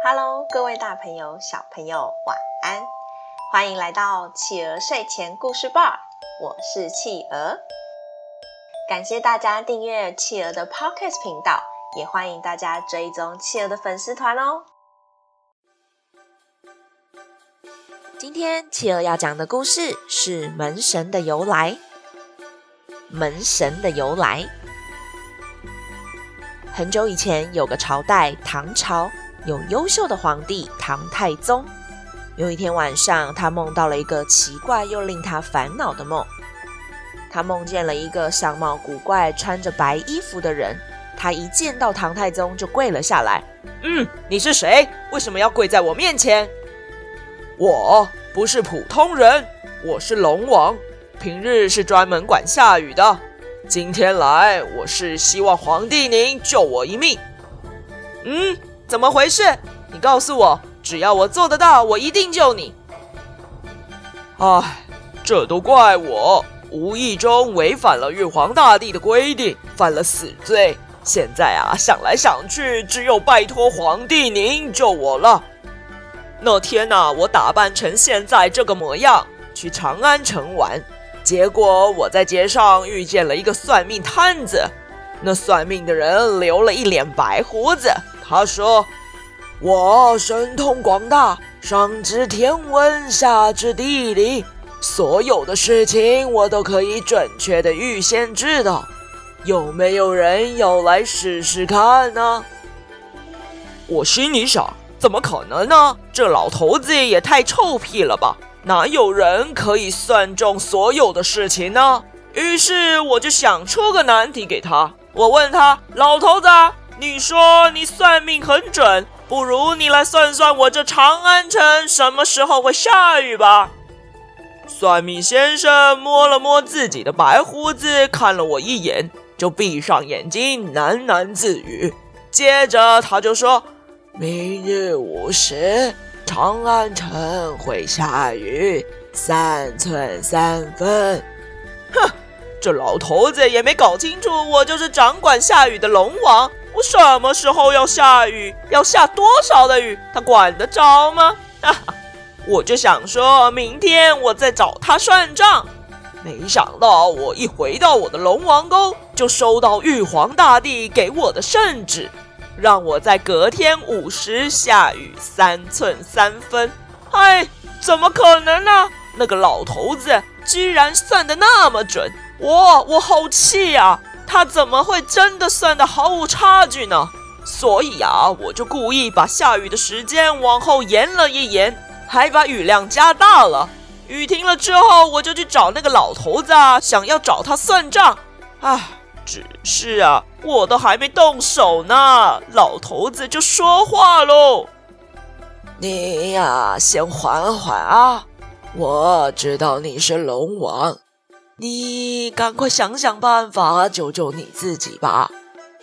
Hello，各位大朋友、小朋友，晚安！欢迎来到企鹅睡前故事吧，我是企鹅。感谢大家订阅企鹅的 Podcast 频道，也欢迎大家追踪企鹅的粉丝团哦。今天企鹅要讲的故事是门神的由来。门神的由来，很久以前有个朝代，唐朝。有优秀的皇帝唐太宗。有一天晚上，他梦到了一个奇怪又令他烦恼的梦。他梦见了一个相貌古怪、穿着白衣服的人。他一见到唐太宗就跪了下来。嗯，你是谁？为什么要跪在我面前？我不是普通人，我是龙王，平日是专门管下雨的。今天来，我是希望皇帝您救我一命。嗯。怎么回事？你告诉我，只要我做得到，我一定救你。唉，这都怪我，无意中违反了玉皇大帝的规定，犯了死罪。现在啊，想来想去，只有拜托皇帝您救我了。那天呐，我打扮成现在这个模样去长安城玩，结果我在街上遇见了一个算命摊子，那算命的人留了一脸白胡子。他说：“我神通广大，上知天文，下知地理，所有的事情我都可以准确的预先知道。有没有人要来试试看呢？”我心里想：“怎么可能呢？这老头子也太臭屁了吧！哪有人可以算中所有的事情呢？”于是我就想出个难题给他，我问他：“老头子。”你说你算命很准，不如你来算算我这长安城什么时候会下雨吧。算命先生摸了摸自己的白胡子，看了我一眼，就闭上眼睛喃喃自语。接着他就说：“明日午时，长安城会下雨，三寸三分。”哼，这老头子也没搞清楚，我就是掌管下雨的龙王。我什么时候要下雨？要下多少的雨？他管得着吗？哈哈，我就想说明天我再找他算账。没想到我一回到我的龙王宫，就收到玉皇大帝给我的圣旨，让我在隔天午时下雨三寸三分。哎，怎么可能呢？那个老头子居然算得那么准，我我好气呀！他怎么会真的算得毫无差距呢？所以啊，我就故意把下雨的时间往后延了一延，还把雨量加大了。雨停了之后，我就去找那个老头子啊，想要找他算账。唉，只是啊，我都还没动手呢，老头子就说话喽：“你呀，先缓缓啊，我知道你是龙王。”你赶快想想办法救救你自己吧！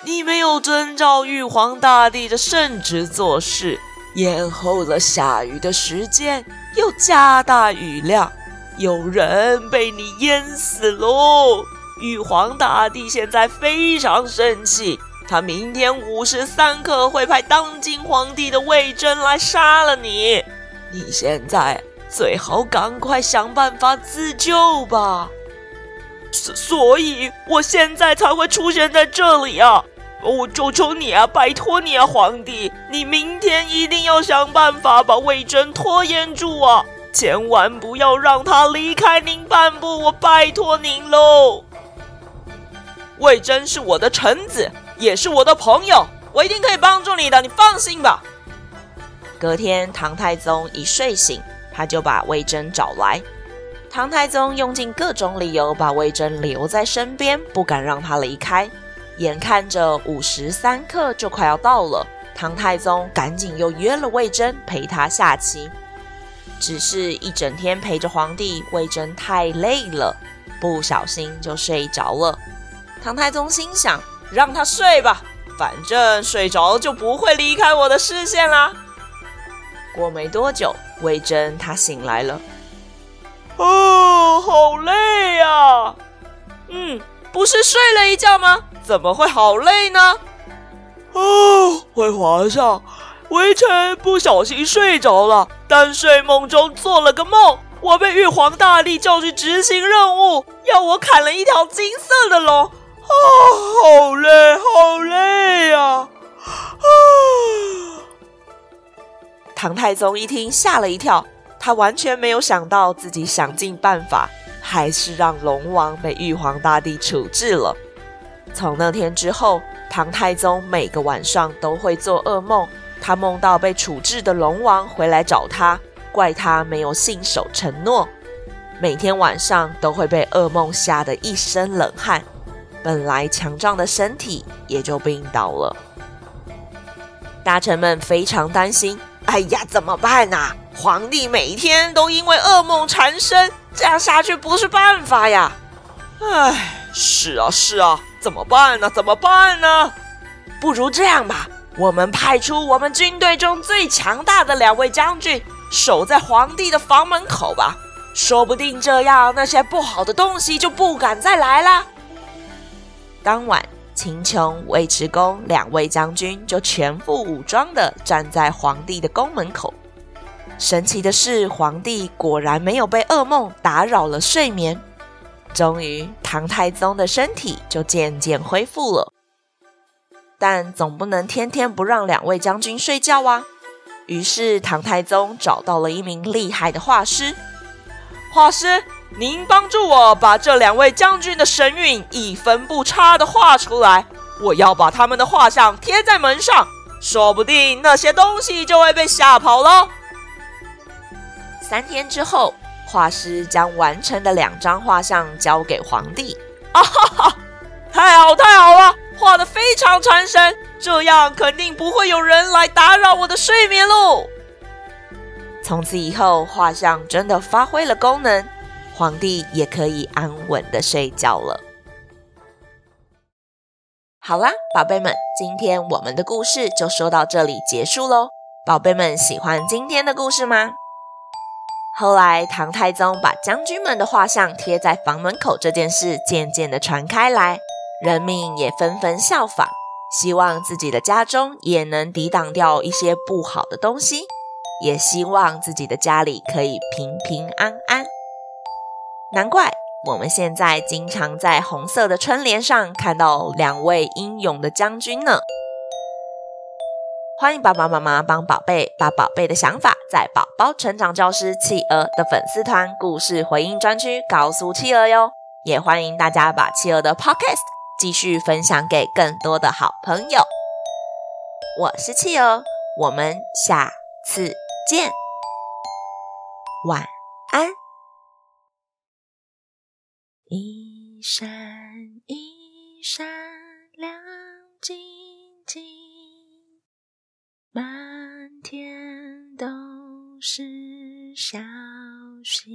你没有遵照玉皇大帝的圣旨做事，延后了下雨的时间，又加大雨量，有人被你淹死喽！玉皇大帝现在非常生气，他明天午时三刻会派当今皇帝的魏征来杀了你。你现在最好赶快想办法自救吧！所所以，我现在才会出现在这里啊！我求求你啊，拜托你啊，皇帝，你明天一定要想办法把魏征拖延住啊！千万不要让他离开您半步，我拜托您喽！魏征是我的臣子，也是我的朋友，我一定可以帮助你的，你放心吧。隔天，唐太宗一睡醒，他就把魏征找来。唐太宗用尽各种理由把魏征留在身边，不敢让他离开。眼看着午时三刻就快要到了，唐太宗赶紧又约了魏征陪他下棋。只是一整天陪着皇帝，魏征太累了，不小心就睡着了。唐太宗心想：让他睡吧，反正睡着就不会离开我的视线啦。过没多久，魏征他醒来了。哦，好累呀！嗯，不是睡了一觉吗？怎么会好累呢？哦，回皇上，微臣不小心睡着了，但睡梦中做了个梦，我被玉皇大帝叫去执行任务，要我砍了一条金色的龙。哦，好累，好累呀！啊！啊唐太宗一听，吓了一跳，他完全没有想到自己想尽办法，还是让龙王被玉皇大帝处置了。从那天之后，唐太宗每个晚上都会做噩梦，他梦到被处置的龙王回来找他，怪他没有信守承诺，每天晚上都会被噩梦吓得一身冷汗。本来强壮的身体也就病倒了，大臣们非常担心。哎呀，怎么办啊？皇帝每天都因为噩梦缠身，这样下去不是办法呀！哎，是啊，是啊，怎么办呢？怎么办呢？不如这样吧，我们派出我们军队中最强大的两位将军，守在皇帝的房门口吧，说不定这样那些不好的东西就不敢再来了。当晚，秦琼、尉迟恭两位将军就全副武装的站在皇帝的宫门口。神奇的是，皇帝果然没有被噩梦打扰了睡眠。终于，唐太宗的身体就渐渐恢复了。但总不能天天不让两位将军睡觉啊！于是，唐太宗找到了一名厉害的画师。画师。您帮助我把这两位将军的神韵一分不差地画出来，我要把他们的画像贴在门上，说不定那些东西就会被吓跑了。三天之后，画师将完成的两张画像交给皇帝。啊哈哈，太好太好了，画得非常传神，这样肯定不会有人来打扰我的睡眠喽。从此以后，画像真的发挥了功能。皇帝也可以安稳的睡觉了。好啦，宝贝们，今天我们的故事就说到这里结束喽。宝贝们喜欢今天的故事吗？后来，唐太宗把将军们的画像贴在房门口这件事渐渐的传开来，人民也纷纷效仿，希望自己的家中也能抵挡掉一些不好的东西，也希望自己的家里可以平平安安。难怪我们现在经常在红色的春联上看到两位英勇的将军呢。欢迎爸爸妈妈帮宝贝把宝贝的想法在宝宝成长教师企鹅的粉丝团故事回应专区告诉企鹅哟。也欢迎大家把企鹅的 Podcast 继续分享给更多的好朋友。我是企鹅，我们下次见，晚安。一闪一闪亮晶晶，满天都是小星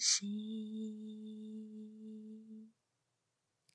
星。